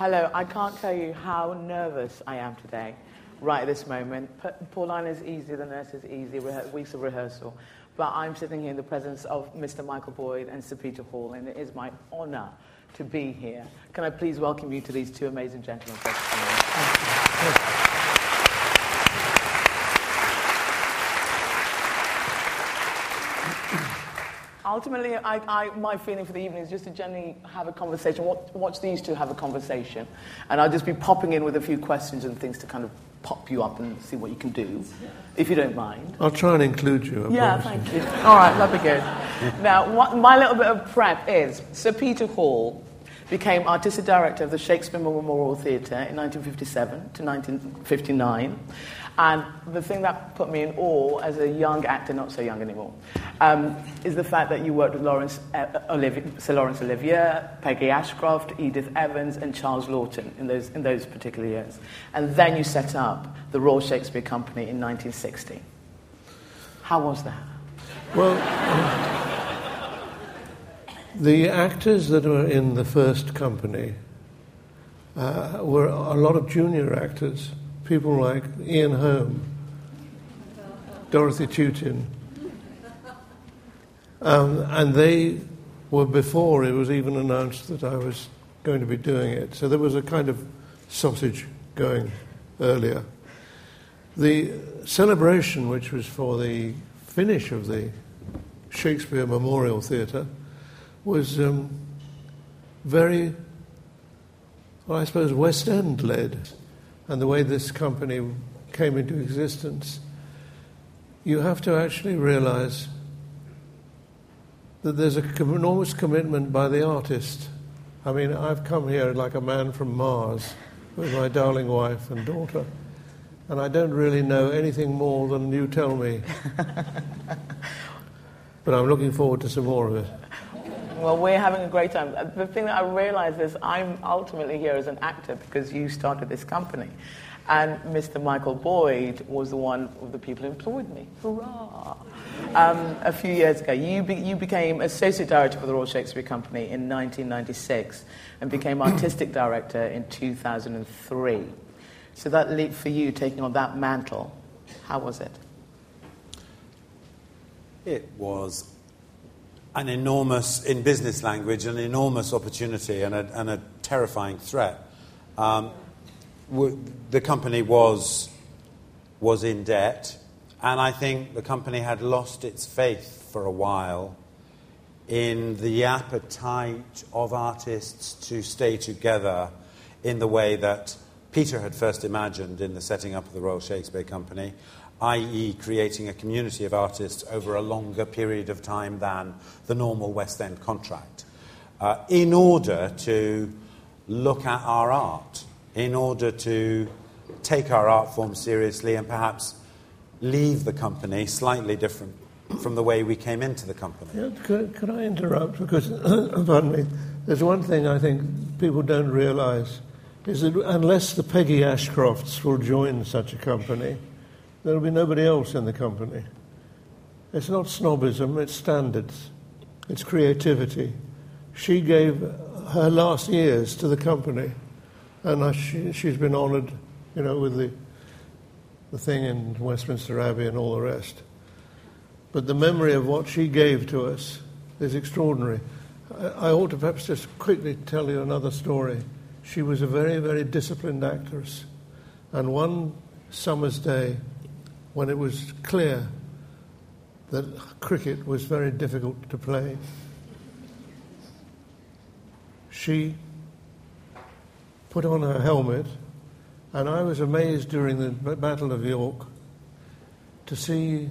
Hello, I can't tell you how nervous I am today, right at this moment. Pauline is easy, the nurse is easy, rehe- weeks of rehearsal. But I'm sitting here in the presence of Mr. Michael Boyd and Sir Peter Hall, and it is my honor to be here. Can I please welcome you to these two amazing gentlemen? Ultimately, I, I, my feeling for the evening is just to generally have a conversation, watch, watch these two have a conversation, and I'll just be popping in with a few questions and things to kind of pop you up and see what you can do, if you don't mind. I'll try and include you. I Yeah, thank you. All right, that'd be good. Now, what, my little bit of prep is Sir Peter Hall became artistic director of the Shakespeare Memorial Theatre in 1957 to 1959. And the thing that put me in awe as a young actor, not so young anymore, um, is the fact that you worked with Laurence, uh, Olivier, Sir Laurence Olivier, Peggy Ashcroft, Edith Evans, and Charles Laughton in those, in those particular years. And then you set up the Royal Shakespeare Company in 1960. How was that? Well, the actors that were in the first company uh, were a lot of junior actors, people like Ian Holm, Dorothy Tutin, um, and they were before it was even announced that I was going to be doing it. So there was a kind of sausage going earlier. The celebration, which was for the finish of the Shakespeare Memorial Theatre, was um, very, well, I suppose, West End led. And the way this company came into existence, you have to actually realize that there's an enormous commitment by the artist. I mean, I've come here like a man from Mars with my darling wife and daughter, and I don't really know anything more than you tell me. but I'm looking forward to some more of it. Well, we're having a great time. Uh, The thing that I realize is I'm ultimately here as an actor because you started this company. And Mr. Michael Boyd was the one of the people who employed me. Hurrah! Um, a few years ago, you, be, you became associate director for the Royal Shakespeare Company in 1996 and became artistic director in 2003. So that leap for you, taking on that mantle, how was it? It was an enormous, in business language, an enormous opportunity and a, and a terrifying threat. Um, the company was, was in debt, and I think the company had lost its faith for a while in the appetite of artists to stay together in the way that Peter had first imagined in the setting up of the Royal Shakespeare Company, i.e., creating a community of artists over a longer period of time than the normal West End contract, uh, in order to look at our art, in order to take our art form seriously and perhaps leave the company slightly different from the way we came into the company. Yeah, could, could I interrupt? Because, pardon me, there's one thing I think people don't realize is that unless the Peggy Ashcrofts will join such a company, there will be nobody else in the company. It's not snobism, it's standards, it's creativity. She gave her last years to the company, and she, she's been honoured, you know, with the, the thing in Westminster Abbey and all the rest. But the memory of what she gave to us is extraordinary. I ought to perhaps just quickly tell you another story. She was a very, very disciplined actress. And one summer's day, when it was clear that cricket was very difficult to play, she put on her helmet, and I was amazed during the Battle of York to see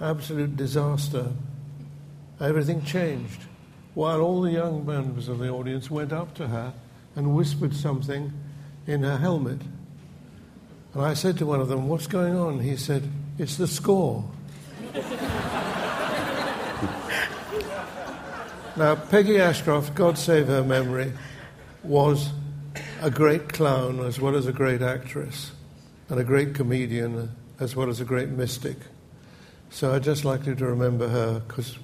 absolute disaster. Everything changed. While all the young members of the audience went up to her and whispered something in her helmet. And I said to one of them, What's going on? He said, It's the score. now, Peggy Ashcroft, God save her memory, was a great clown as well as a great actress, and a great comedian as well as a great mystic. So I'd just like you to remember her because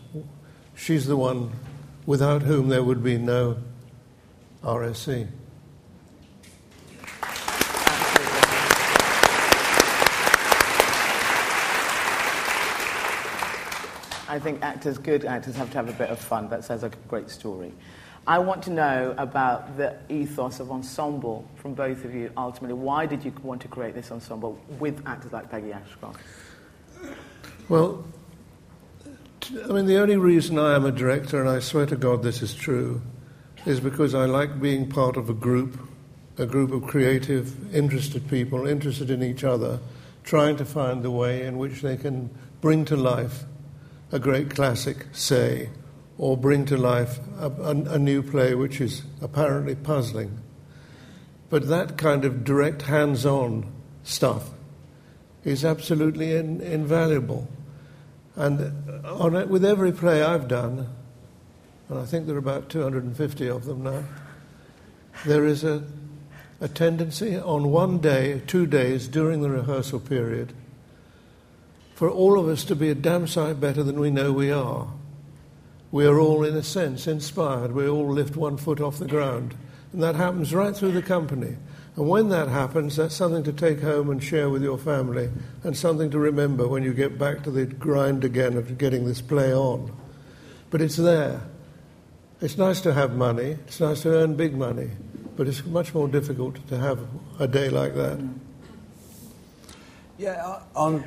she's the one without whom there would be no RSC. I think actors, good actors, have to have a bit of fun. That like a great story. I want to know about the ethos of ensemble from both of you. Ultimately, why did you want to create this ensemble with actors like Peggy Ashcroft? Well, I mean, the only reason I am a director, and I swear to God this is true, is because I like being part of a group, a group of creative, interested people, interested in each other, trying to find the way in which they can bring to life a great classic, say, or bring to life a, a, a new play which is apparently puzzling. But that kind of direct hands on stuff is absolutely in, invaluable. And on it, with every play I've done, and I think there are about 250 of them now, there is a, a tendency on one day, two days during the rehearsal period, for all of us to be a damn sight better than we know we are. We are all, in a sense, inspired. We all lift one foot off the ground. And that happens right through the company. And when that happens, that's something to take home and share with your family, and something to remember when you get back to the grind again of getting this play on. But it's there. It's nice to have money, it's nice to earn big money, but it's much more difficult to have a day like that. Yeah, on,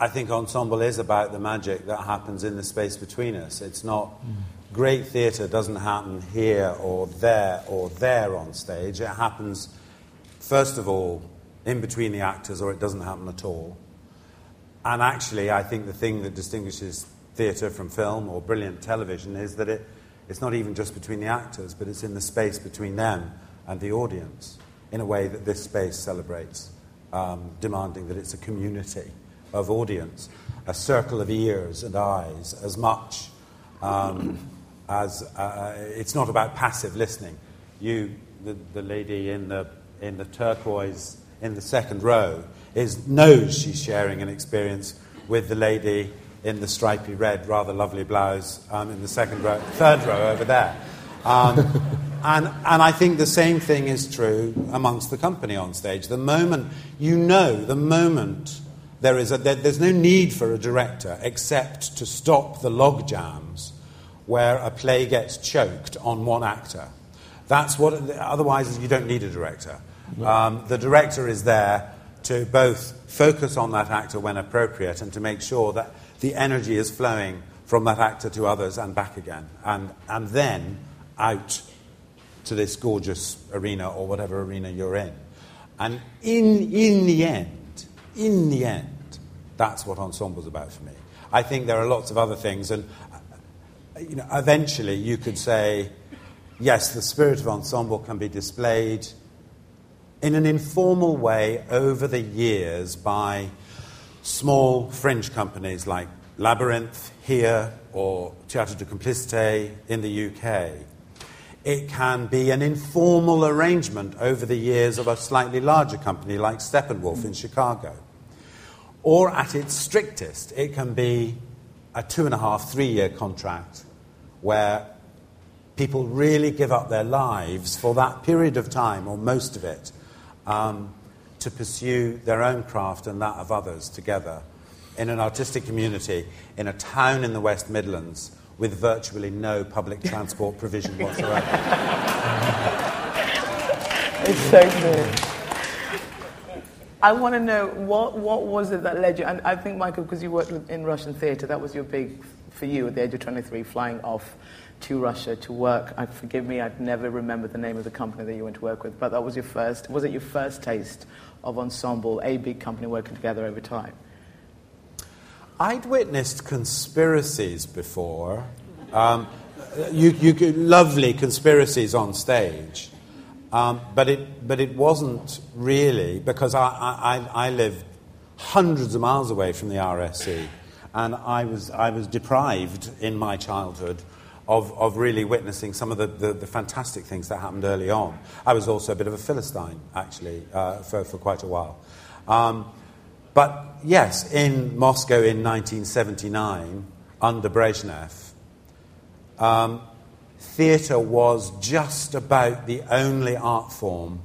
I think ensemble is about the magic that happens in the space between us. It's not. Mm. Great theatre doesn't happen here or there or there on stage. It happens first of all, in between the actors, or it doesn't happen at all. And actually, I think the thing that distinguishes theatre from film or brilliant television is that it, it's not even just between the actors, but it's in the space between them and the audience in a way that this space celebrates, um, demanding that it's a community of audience, a circle of ears and eyes, as much um, as uh, it's not about passive listening. You, the, the lady in the in the turquoise in the second row is knows she's sharing an experience with the lady in the stripy red, rather lovely blouse um, in the second row, third row over there. Um, and, and I think the same thing is true amongst the company on stage. The moment you know, the moment there is a, there, there's no need for a director except to stop the log jams where a play gets choked on one actor. That's what, otherwise, you don't need a director. Um, the director is there to both focus on that actor when appropriate and to make sure that the energy is flowing from that actor to others and back again, and, and then out to this gorgeous arena or whatever arena you're in. And in, in the end, in the end, that's what ensemble's about for me. I think there are lots of other things, and uh, you know, eventually you could say, yes, the spirit of ensemble can be displayed in an informal way over the years by small fringe companies like Labyrinth here or Théâtre de Complicité in the UK. It can be an informal arrangement over the years of a slightly larger company like Steppenwolf in Chicago. Or at its strictest, it can be a two and a half, three year contract where people really give up their lives for that period of time, or most of it, um, to pursue their own craft and that of others together in an artistic community in a town in the West Midlands with virtually no public transport provision whatsoever. it's so good. I want to know what, what was it that led you, and I think, Michael, because you worked in Russian theatre, that was your big, for you at the age of 23, flying off to Russia to work. I, forgive me, I'd never remember the name of the company that you went to work with, but that was your first, was it your first taste of ensemble, a big company working together over time? I'd witnessed conspiracies before. Um, you, you, lovely conspiracies on stage. Um, but, it, but it wasn't really because I, I, I lived hundreds of miles away from the RSC and I was, I was deprived in my childhood of, of really witnessing some of the, the, the, fantastic things that happened early on. I was also a bit of a Philistine, actually, uh, for, for quite a while. Um, but yes, in Moscow in 1979, under Brezhnev, um, theatre was just about the only art form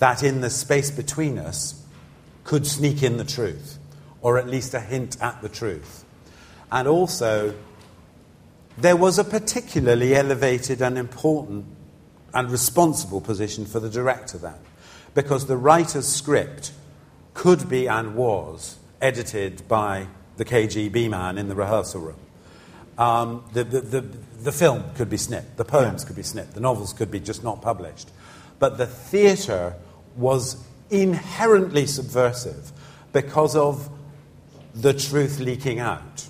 that, in the space between us, could sneak in the truth, or at least a hint at the truth. And also, there was a particularly elevated and important and responsible position for the director then, because the writer's script could be and was edited by the KGB man in the rehearsal room. Um, the, the, the, the, film could be snipped, the poems yeah. could be snipped, the novels could be just not published. But the theatre was inherently subversive because of the truth leaking out.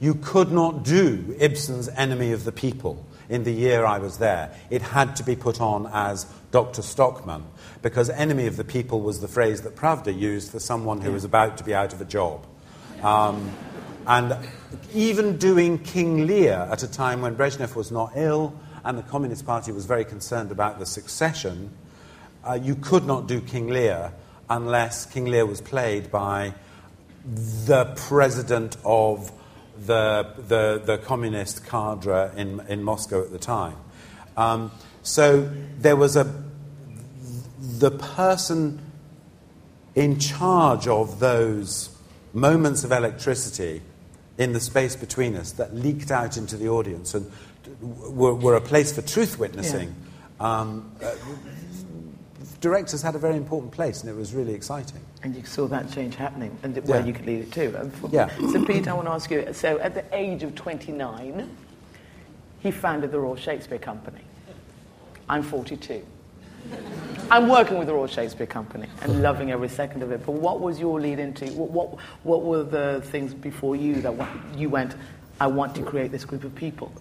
You could not do Ibsen's Enemy of the People in the year I was there. It had to be put on as Dr. Stockmann because Enemy of the People was the phrase that Pravda used for someone who was about to be out of a job. Um, and even doing King Lear at a time when Brezhnev was not ill and the Communist Party was very concerned about the succession, uh, you could not do King Lear unless King Lear was played by the president of the, the, the communist cadre in, in Moscow at the time. Um, so there was a the person in charge of those moments of electricity in the space between us that leaked out into the audience and were, were a place for truth witnessing. Yeah. Um, uh, directors had a very important place, and it was really exciting. And you saw that change happening, and where yeah. you could lead it too. Yeah. So, Pete, I want to ask you. So, at the age of 29, he founded the Royal Shakespeare Company. I'm 42. I'm working with the Royal Shakespeare Company and loving every second of it. But what was your lead into? What, what, what were the things before you that you went, I want to create this group of people?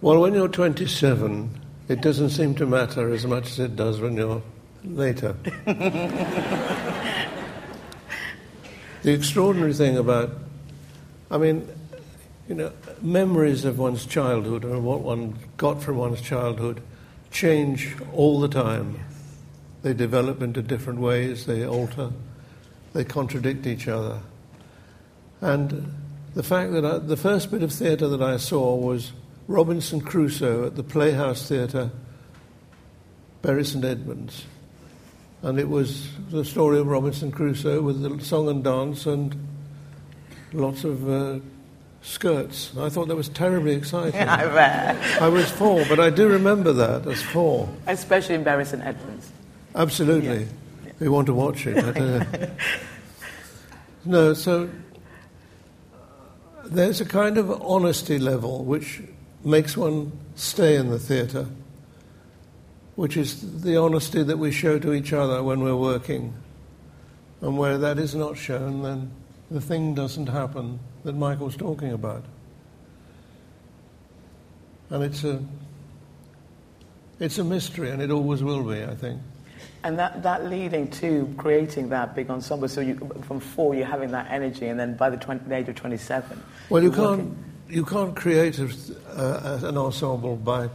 Well, when you're 27, it doesn't seem to matter as much as it does when you're later. the extraordinary thing about, I mean, you know, memories of one's childhood and what one got from one's childhood change all the time. They develop into different ways, they alter, they contradict each other. And the fact that I, the first bit of theatre that I saw was Robinson Crusoe at the Playhouse Theatre, Bury St Edmunds. And it was the story of Robinson Crusoe with the song and dance and lots of uh, skirts. I thought that was terribly exciting. I bet. I was four, but I do remember that as four. Especially in Bury St Edmunds. Absolutely. Yeah. Yeah. We want to watch it. Uh, no, so there's a kind of honesty level which makes one stay in the theatre, which is the honesty that we show to each other when we're working. And where that is not shown, then the thing doesn't happen that Michael's talking about. And it's a, it's a mystery, and it always will be, I think. And that, that leading to creating that big ensemble, so you, from four, you're having that energy, and then by the, 20, the age of 27. Well, you can't. Working you can't create a, uh, an ensemble by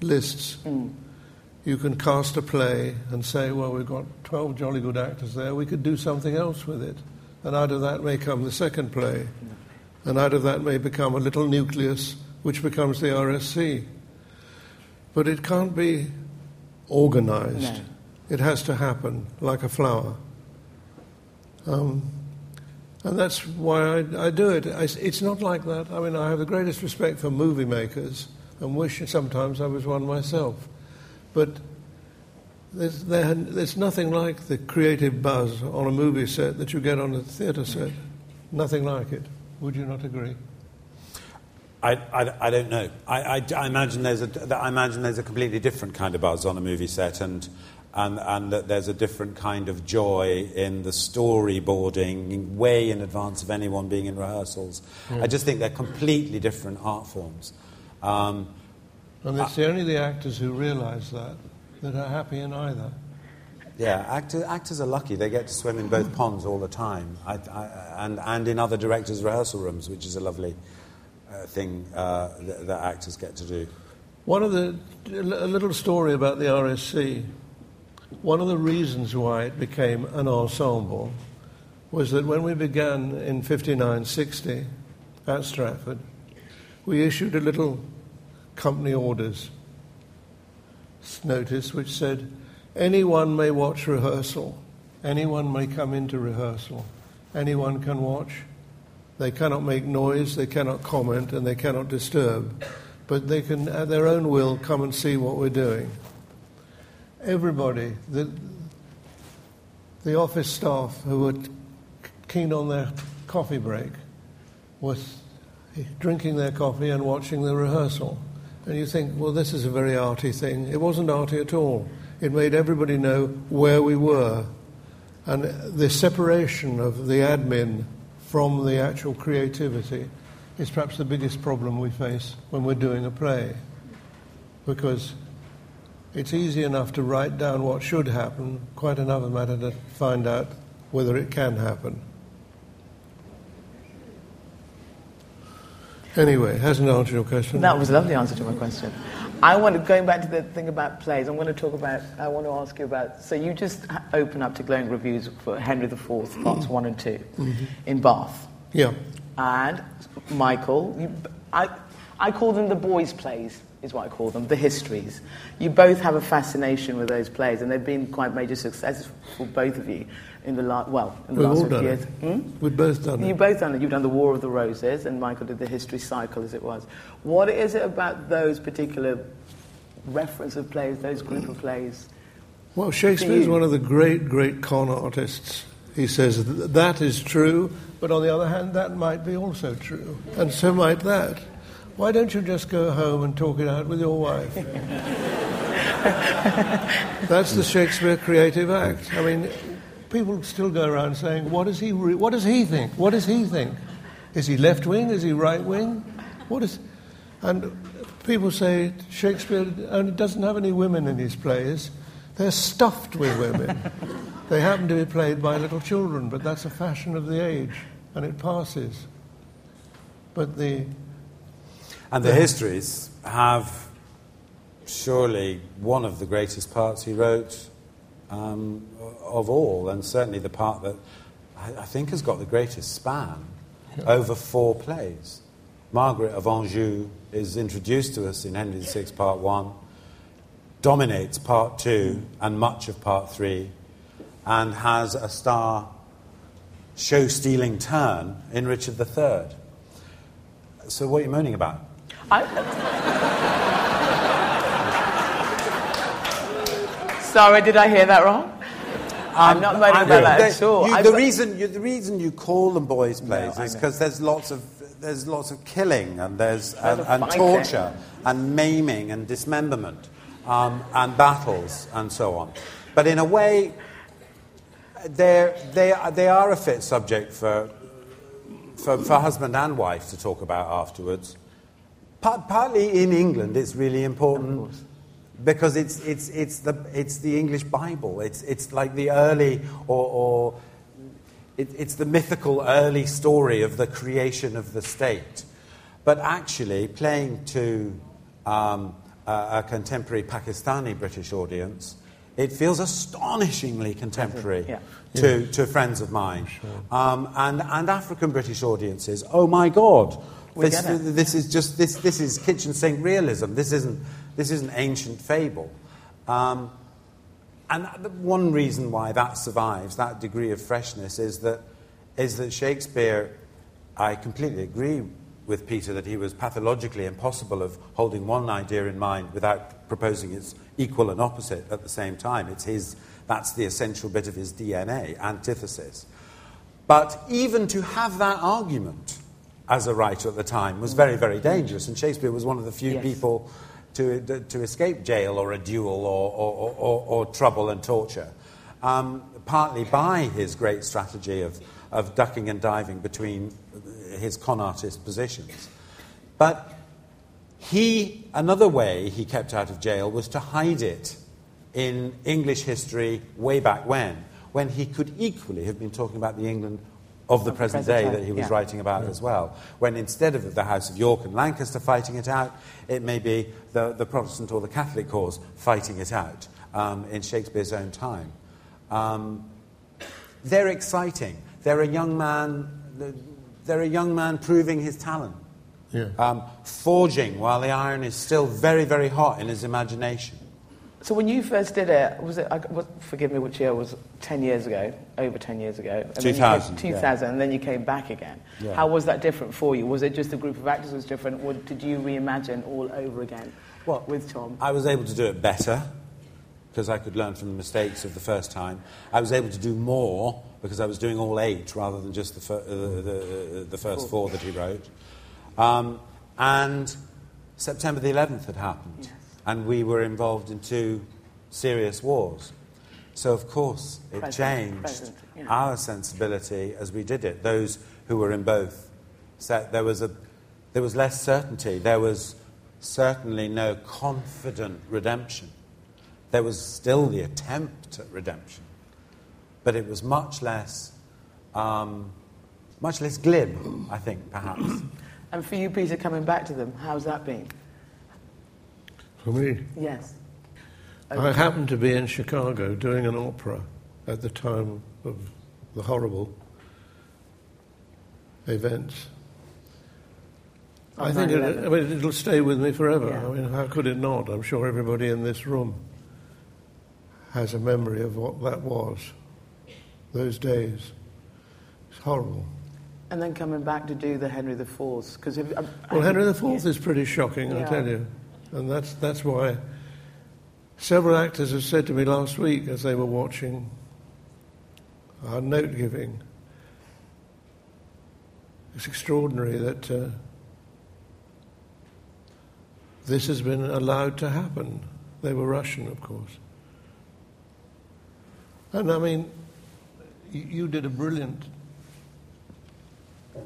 lists. Mm. You can cast a play and say, well, we've got 12 jolly good actors there, we could do something else with it. And out of that may come the second play. And out of that may become a little nucleus, which becomes the RSC. But it can't be organized. No. It has to happen like a flower. Um, and that's why I, I do it. I, it's not like that. I mean, I have the greatest respect for movie makers and wish sometimes I was one myself. But there's, there, there's nothing like the creative buzz on a movie set that you get on a theatre set. Nothing like it. Would you not agree? I, I, I don't know. I, I, I, imagine there's a, I imagine there's a completely different kind of buzz on a movie set, and and, and that there's a different kind of joy in the storyboarding way in advance of anyone being in rehearsals. Mm. I just think they're completely different art forms. Um, and it's only the actors who realise that that are happy in either. Yeah, actors, actors are lucky. They get to swim in both ponds all the time, I, I, and, and in other directors' rehearsal rooms, which is a lovely uh, thing uh, that, that actors get to do. One of the, a little story about the RSC one of the reasons why it became an ensemble was that when we began in 5960 at Stratford, we issued a little company orders notice which said, anyone may watch rehearsal, anyone may come into rehearsal, anyone can watch. They cannot make noise, they cannot comment, and they cannot disturb, but they can, at their own will, come and see what we're doing. Everybody, the, the office staff who were keen on their coffee break, was drinking their coffee and watching the rehearsal. And you think, well, this is a very arty thing. It wasn't arty at all. It made everybody know where we were. And the separation of the admin from the actual creativity is perhaps the biggest problem we face when we're doing a play. Because it's easy enough to write down what should happen, quite another matter to find out whether it can happen. Anyway, hasn't answered your question. That was a lovely answer to my question. I want to, going back to the thing about plays, I'm going to talk about, I want to ask you about, so you just open up to glowing reviews for Henry IV, parts one and 2 mm-hmm. in Bath. Yeah. And Michael, you, I, I call them the boys' plays, is what I call them, the histories. You both have a fascination with those plays, and they've been quite major successes for both of you in the last, well, in the We've last done years. It. Hmm? We've both done You've both done it. You've done the War of the Roses, and Michael did the History Cycle, as it was. What is it about those particular reference of plays, those group of plays? Well, Shakespeare is one of the great, great con artists. He says that is true, but on the other hand, that might be also true, and so might that. Why don't you just go home and talk it out with your wife? That's the Shakespeare creative act. I mean, people still go around saying, what does he, re- what does he think? What does he think? Is he left wing? Is he right wing? What is. And people say Shakespeare only doesn't have any women in his plays. They're stuffed with women. they happen to be played by little children, but that's a fashion of the age, and it passes. But the. And the, histories have surely one of the greatest parts he wrote um, of all, and certainly the part that I, I think has got the greatest span yeah. over four plays. Margaret of Anjou is introduced to us in Henry VI, Part 1, dominates Part 2 and much of Part 3, and has a star show stealing turn in Richard III. So, what are you moaning about? I, Sorry, did I hear that wrong? I'm not moaning about that at all. You, the, reason, you, the reason you call them boys' plays no, is because there's lots of there's lots of killing and there's and, and torture and maiming and dismemberment um, and battles and so on. But in a way, they're, they are, they are a fit subject for, for, for husband and wife to talk about afterwards. Partly in England, it's really important because it's, it's, it's, the, it's the English Bible. It's, it's like the early, or, or it, it's the mythical early story of the creation of the state. But actually, playing to um, a, a, contemporary Pakistani British audience, it feels astonishingly contemporary yeah. to, yeah. to friends of mine. Sure. Um, and, and African British audiences, oh my God, this, this, is just this, this is kitchen sink realism. This isn't this is an ancient fable. Um, and one reason why that survives, that degree of freshness, is that, is that Shakespeare, I completely agree with Peter that he was pathologically impossible of holding one idea in mind without proposing its equal and opposite at the same time. It's his, that's the essential bit of his DNA, antithesis. But even to have that argument as a writer at the time was very, very dangerous, and Shakespeare was one of the few yes. people to, to escape jail or a duel or, or, or, or trouble and torture, um, partly by his great strategy of, of ducking and diving between his con artist positions. But he, another way he kept out of jail was to hide it in English history way back when, when he could equally have been talking about the England of the of present, present, day that he was yeah. writing about yeah. as well. When instead of the House of York and Lancaster fighting it out, it may be the, the Protestant or the Catholic cause fighting it out um, in Shakespeare's own time. Um, they're exciting. They're a young man. They're a young man proving his talent. Yeah. um, forging while the iron is still very, very hot in his imagination. So when you first did it, was it? I, was, forgive me, which year it was? Ten years ago, over ten years ago. And then you 2000, came- yeah. and then you came back again. Yeah. How was that different for you? Was it just the group of actors was different, or did you reimagine all over again Well, with Tom? I was able to do it better because I could learn from the mistakes of the first time. I was able to do more because I was doing all eight rather than just the, fir- uh, the, the first four that he wrote. Um, and September the 11th had happened, Yes. and we were involved in two serious wars. So, of course, it Present, changed present, yeah. our sensibility as we did it. Those who were in both, said there was, a, there was less certainty. There was certainly no confident redemption. There was still the attempt at redemption, but it was much less, um, much less glib, I think, perhaps. And for you, Peter, coming back to them, how's that been? For me, Yes. I happened to be in Chicago doing an opera at the time of the horrible events. I think it, I mean, it'll stay with me forever. Yeah. I mean, how could it not? I'm sure everybody in this room has a memory of what that was, those days. It's horrible. And then coming back to do the Henry IV, because um, Well, Henry IV is pretty shocking, I Yeah. tell you. And that's, that's why several actors have said to me last week as they were watching our note giving, it's extraordinary that uh, this has been allowed to happen. They were Russian, of course. And I mean, you, you did a brilliant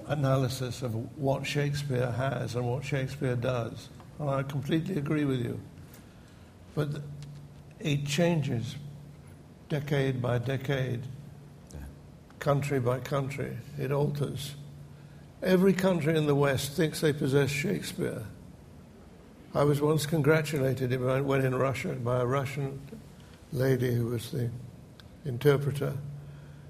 analysis of what Shakespeare has and what Shakespeare does. And I completely agree with you. But it changes decade by decade, country by country. It alters. Every country in the West thinks they possess Shakespeare. I was once congratulated when when in Russia by a Russian lady who was the interpreter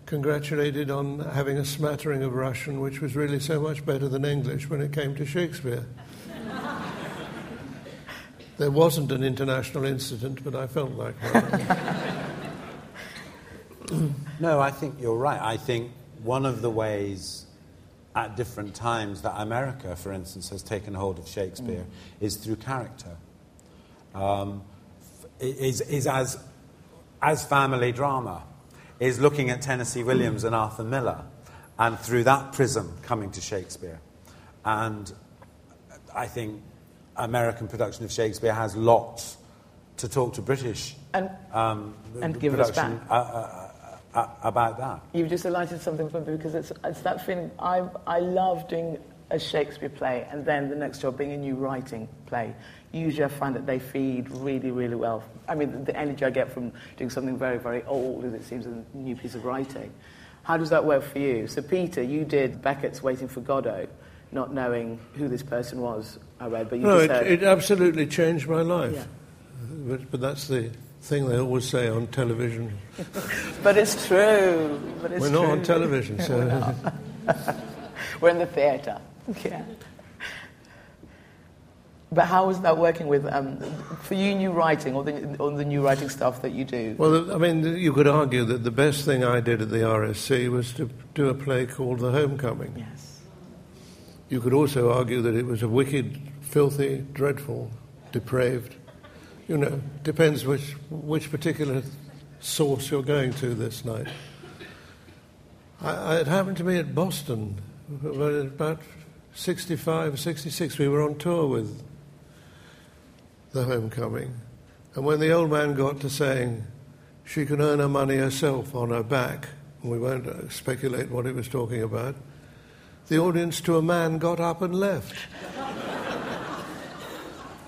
congratulated on having a smattering of Russian, which was really so much better than English when it came to Shakespeare. There wasn't an international incident, but I felt like one. No, I think you're right. I think one of the ways at different times that America, for instance, has taken hold of Shakespeare is through character. Um, is, is as, as family drama, is looking at Tennessee Williams and Arthur Miller, and through that prism coming to Shakespeare. And I think American production of Shakespeare has lots to talk to British And um, And give us back. uh, uh, uh, about that. You've just highlighted something for me because it's, it's that feeling. I, I love doing a Shakespeare play and then the next job being a new writing play. Usually I find that they feed really, really well. I mean, the, the energy I get from doing something very, very old as it seems a new piece of writing. How does that work for you? So, Peter, you did Beckett's Waiting for Godot, not knowing who this person was, I read, but you no, just it, heard. it absolutely changed my life. Yeah. But, but that's the thing they always say on television. But it's true. But it's We're not true. on television, so. We're in the theatre. Yeah. But how was that working with, um, for you, new writing, or the, or the new writing stuff that you do? Well, I mean, you could argue that the best thing I did at the RSC was to do a play called The Homecoming. yes. You could also argue that it was a wicked, filthy, dreadful, depraved. You know, depends which, which particular source you're going to this night. I, it happened to me at Boston about 65, 66. We were on tour with The Homecoming. And when the old man got to saying she can earn her money herself on her back, we won't uh, speculate what he was talking about, the audience to a man got up and left.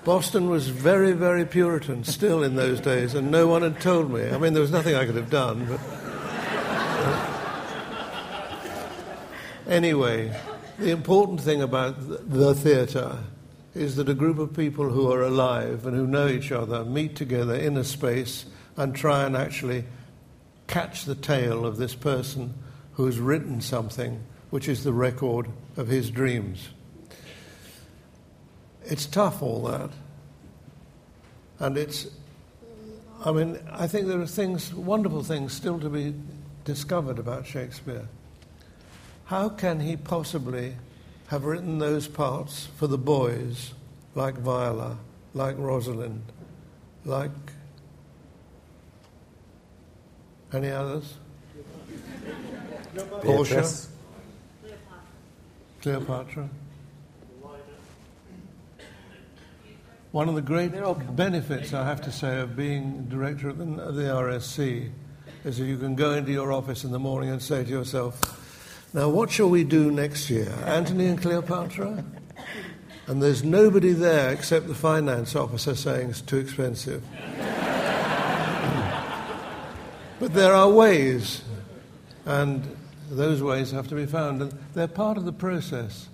Boston was very, very Puritan still in those days, and no one had told me. I mean, there was nothing I could have done, but. Uh, anyway, the important thing about the theatre is that a group of people who are alive and who know each other meet together in a space and try and actually catch the tale of this person who has written something which is the record of his dreams. it's tough, all that. And it's, I mean, I think there are things, wonderful things still to be discovered about Shakespeare. How can he possibly have written those parts for the boys, like Viola, like Rosalind, like any others? Portia? Cleopatra. One of the great They're all coming. benefits, I have to say, of being director of the, of the RSC is that you can go into your office in the morning and say to yourself, now what shall we do next year? Antony and Cleopatra? And there's nobody there except the finance officer saying it's too expensive. but there are ways, and those ways have to be found, and they're part of the process.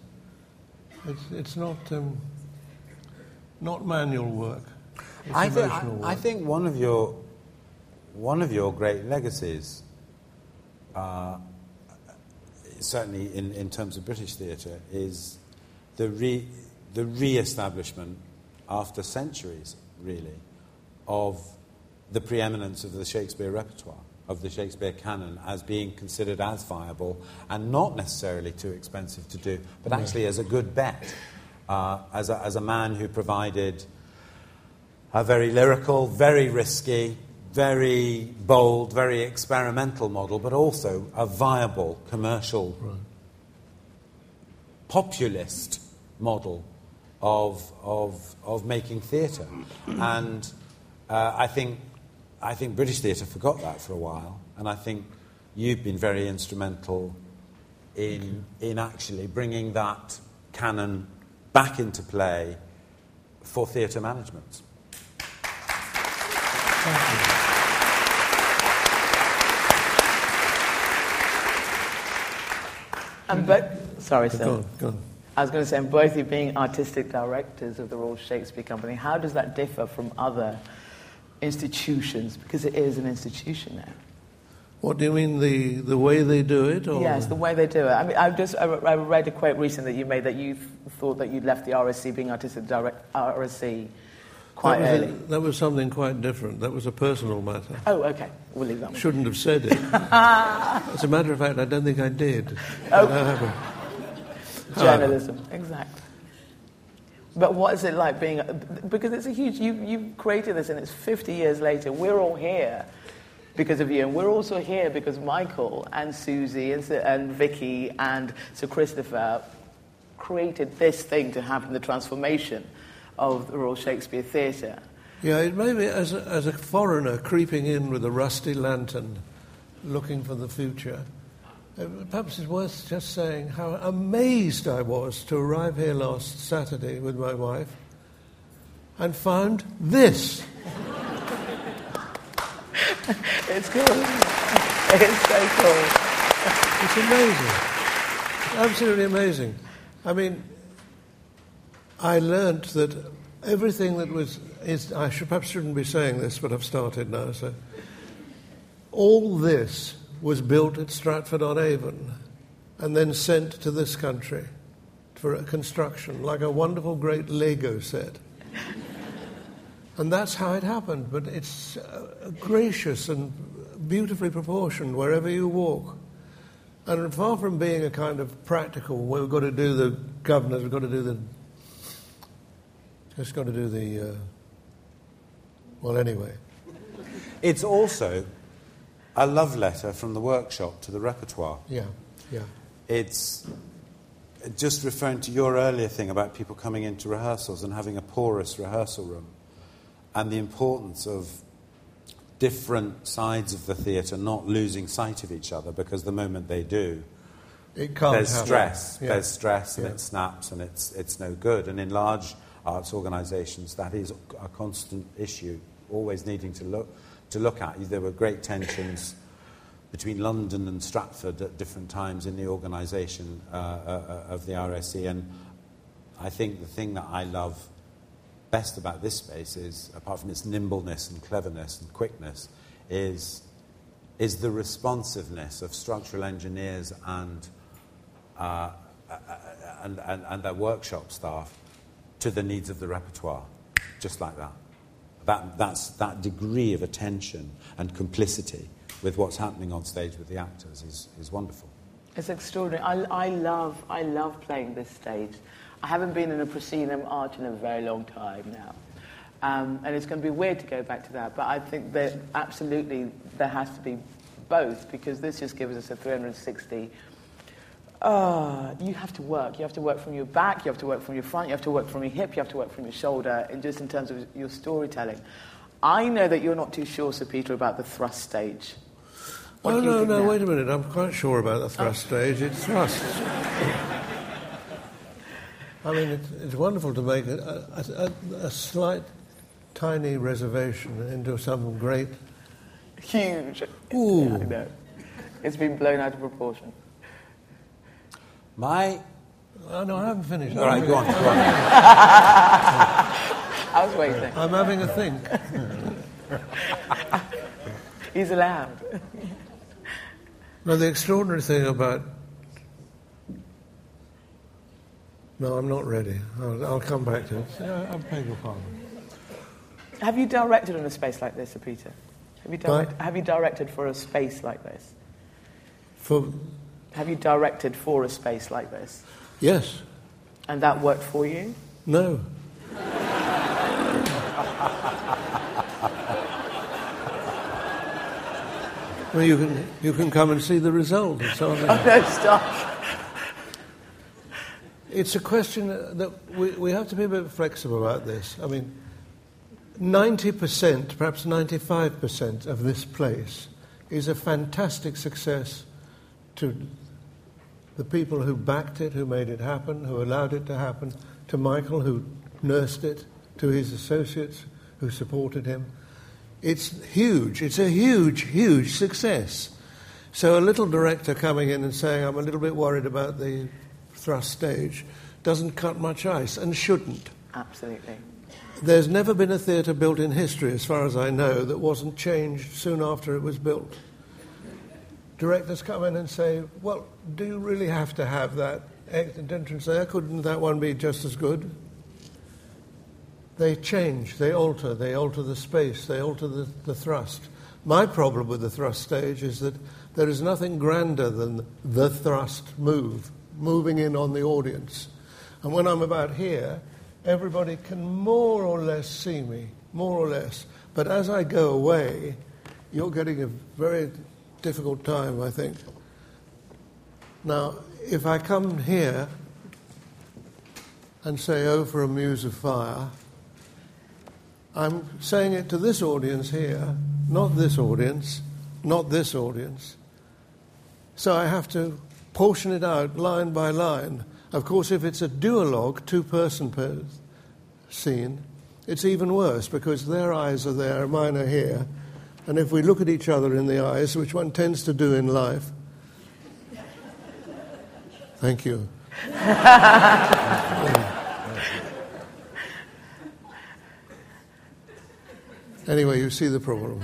It's, it's not, um, not manual work. It's I, thi- I, work. I think one of your one of your great legacies, uh, certainly in, in terms of British theatre, is the re, the re-establishment after centuries, really, of the preeminence of the Shakespeare repertoire, of the Shakespeare canon, as being considered as viable and not necessarily too expensive to do, but actually as a good bet, uh, as, a, as a man who provided a very lyrical, very risky, very bold, very experimental model, but also a viable commercial populist model of, of, of making theatre. And uh, I, think, I think British theatre forgot that for a while, and I think you've been very instrumental in, in actually bringing that canon back into play for theatre management. And but sorry, Go sir. on, go on. I was going to say, and both of you being artistic directors of the Royal Shakespeare Company, how does that differ from other institutions? Because it is an institution now. What do you mean, the, the way they do it? Or Yes, the way they do it. I mean, I just I I read a quote recently that you made that you th- thought that you'd left the RSC, being artistic direct RSC, quite that was, early. a- that was something quite different. That was a personal matter. Oh, okay. We'll leave that one. Shouldn't have said it. As a matter of fact, I don't think I did. Oh. But I. Journalism, exactly. But what is it like being? Because it's a huge. You you created this, and it's 50 years later. We're all here because of you, and we're also here because Michael and Susie and, and Vicky and Sir Christopher created this thing to happen, the transformation of the Royal Shakespeare Theatre. Yeah, it may be as a, as a foreigner creeping in with a rusty lantern looking for the future. Uh, Perhaps it's worth just saying how amazed I was to arrive here last Saturday with my wife and found this. It's cool. It's so cool. It's amazing. Absolutely amazing. I mean, I learnt that everything that was is I should, perhaps shouldn't be saying this, but I've started now. So, all this was built at Stratford on Avon, and then sent to this country for construction, like a wonderful great Lego set. And that's how it happened. But it's uh, gracious and beautifully proportioned wherever you walk. And far from being a kind of practical, well, we've got to do the governors, we've got to do the. Just got to do the. Uh, well, anyway. It's also a love letter from the workshop to the repertoire. Yeah, yeah. It's just referring to your earlier thing about people coming into rehearsals and having a porous rehearsal room and the importance of different sides of the theatre not losing sight of each other because the moment they do, It can't there's happen. stress. Yeah. There's stress and Yeah. it snaps and it's, it's no good. And in large arts organisations, that is a constant issue, always needing to look, to look at. There were great tensions between London and Stratford at different times in the organisation uh, uh, of the RSC. And I think the thing that I love best about this space is, apart from its nimbleness and cleverness and quickness, is, is the responsiveness of structural engineers and, uh, uh, and, and, and their workshop staff to the needs of the repertoire, just like that. That that's, that degree of attention and complicity with what's happening on stage with the actors is, is wonderful. It's extraordinary. I, I, love, I love playing this stage. I haven't been in a proscenium arch in a very long time now. Um, and it's going to be weird to go back to that, but I think that absolutely there has to be both because this just gives us a 360. Uh, you have to work. You have to work from your back, you have to work from your front, you have to work from your hip, you have to work from your shoulder, and just in terms of your storytelling. I know that you're not too sure, Sir Peter, about the thrust stage. What oh, no, no, now? wait a minute. I'm quite sure about the thrust oh. stage. It's thrust. I mean, it's, it's wonderful to make a, a, a, a, slight, tiny reservation into some great. Huge. Ooh. Yeah, I know. It's been blown out of proportion. My. Oh, no, I haven't finished. All right, go on. Go on. I was waiting. I'm having a think. He's allowed. Now, the extraordinary thing about. No, I'm not ready. I'll, I'll come back to it. Yeah, I beg your pardon. Have you directed in a space like this, Sir Peter? Have you, direct, have you directed for a space like this? For. Have you directed for a space like this? Yes. And that worked for you? No. Well, you can, you can come and see the result. It's on there. Oh, no, stop. It's a question that we, we have to be a bit flexible about this. I mean, 90%, perhaps 95% of this place is a fantastic success to the people who backed it, who made it happen, who allowed it to happen, to Michael, who nursed it, to his associates who supported him. It's huge. It's a huge, huge success. So a little director coming in and saying, I'm a little bit worried about the thrust stage, doesn't cut much ice and shouldn't. Absolutely. There's never been a theatre built in history, as far as I know, that wasn't changed soon after it was built. Directors come in and say, Well, do you really have to have that entrance there? Couldn't that one be just as good? they change, they alter, they alter the space, they alter the, the thrust. My problem with the thrust stage is that there is nothing grander than the thrust move, moving in on the audience. And when I'm about here, everybody can more or less see me, more or less. But as I go away, you're getting a very difficult time, I think. Now, if I come here and say, Oh, for a muse of fire, I'm saying it to this audience here, not this audience, not this audience. So I have to portion it out line by line. Of course, if it's a duologue, two person per scene, it's even worse because their eyes are there, mine are here. And if we look at each other in the eyes, which one tends to do in life, thank you. Anyway, you see the problem.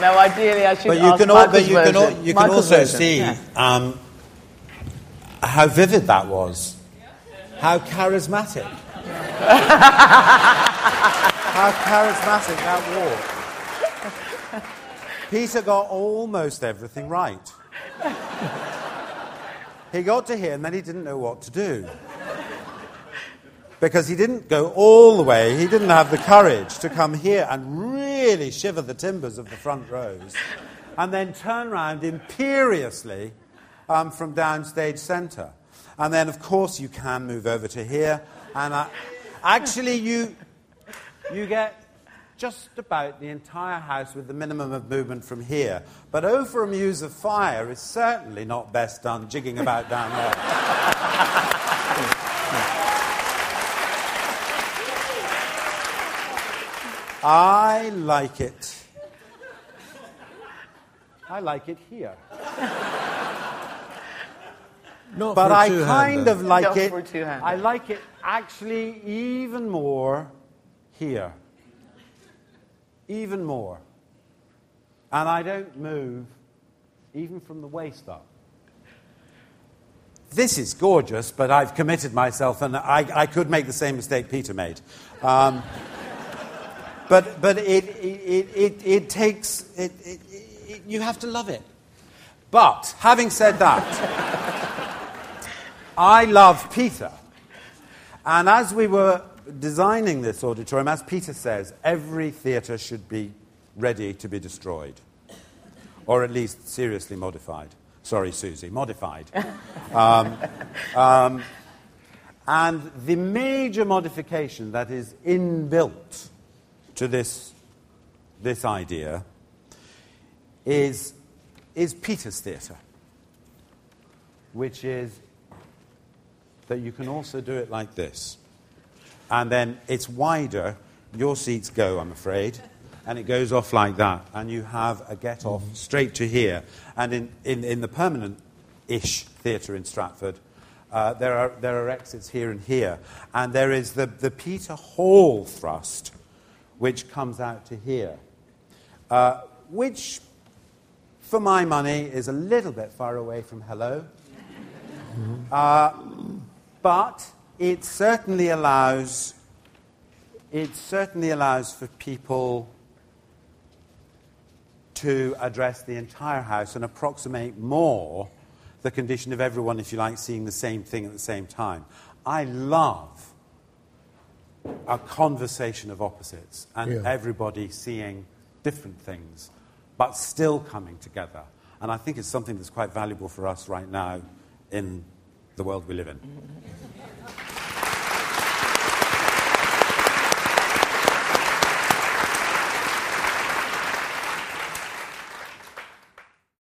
Now, ideally, I should but you can, all, but you can, all, you can also version. see yeah. um, how vivid that was, how charismatic, how charismatic that walk. Peter got almost everything right. He got to here and then he didn't know what to do. Because he didn't go all the way, he didn't have the courage to come here and really shiver the timbers of the front rows and then turn around imperiously um, from downstage centre. And then, of course, you can move over to here. And actually, you, you get just about the entire house with the minimum of movement from here. But over a muse of fire is certainly not best done jigging about down there. I like it. I like it here. Not but I kind of like it. I like it actually even more here even more. And I don't move even from the waist up. This is gorgeous, but I've committed myself, and I, I could make the same mistake Peter made. Um, but but it, it, it, it takes, it, it, it, you have to love it. But having said that, I love Peter. And as we were designing this auditorium, as Peter says, every theatre should be ready to be destroyed, or at least seriously modified. Sorry, Susie, modified. um, um, and the major modification that is inbuilt to this, this idea is, is Peter's theatre, which is that you can also do it like this. And then it's wider. Your seats go, I'm afraid. And it goes off like that. And you have a get off straight to here. And in, in, in the permanent ish theatre in Stratford, uh, there, are, there are exits here and here. And there is the, the Peter Hall thrust, which comes out to here, uh, which, for my money, is a little bit far away from hello. Uh, but it certainly allows, it certainly allows for people to address the entire house and approximate more the condition of everyone, if you like, seeing the same thing at the same time. I love a conversation of opposites and Yeah. everybody seeing different things, but still coming together. And I think it's something that's quite valuable for us right now in the world we live in.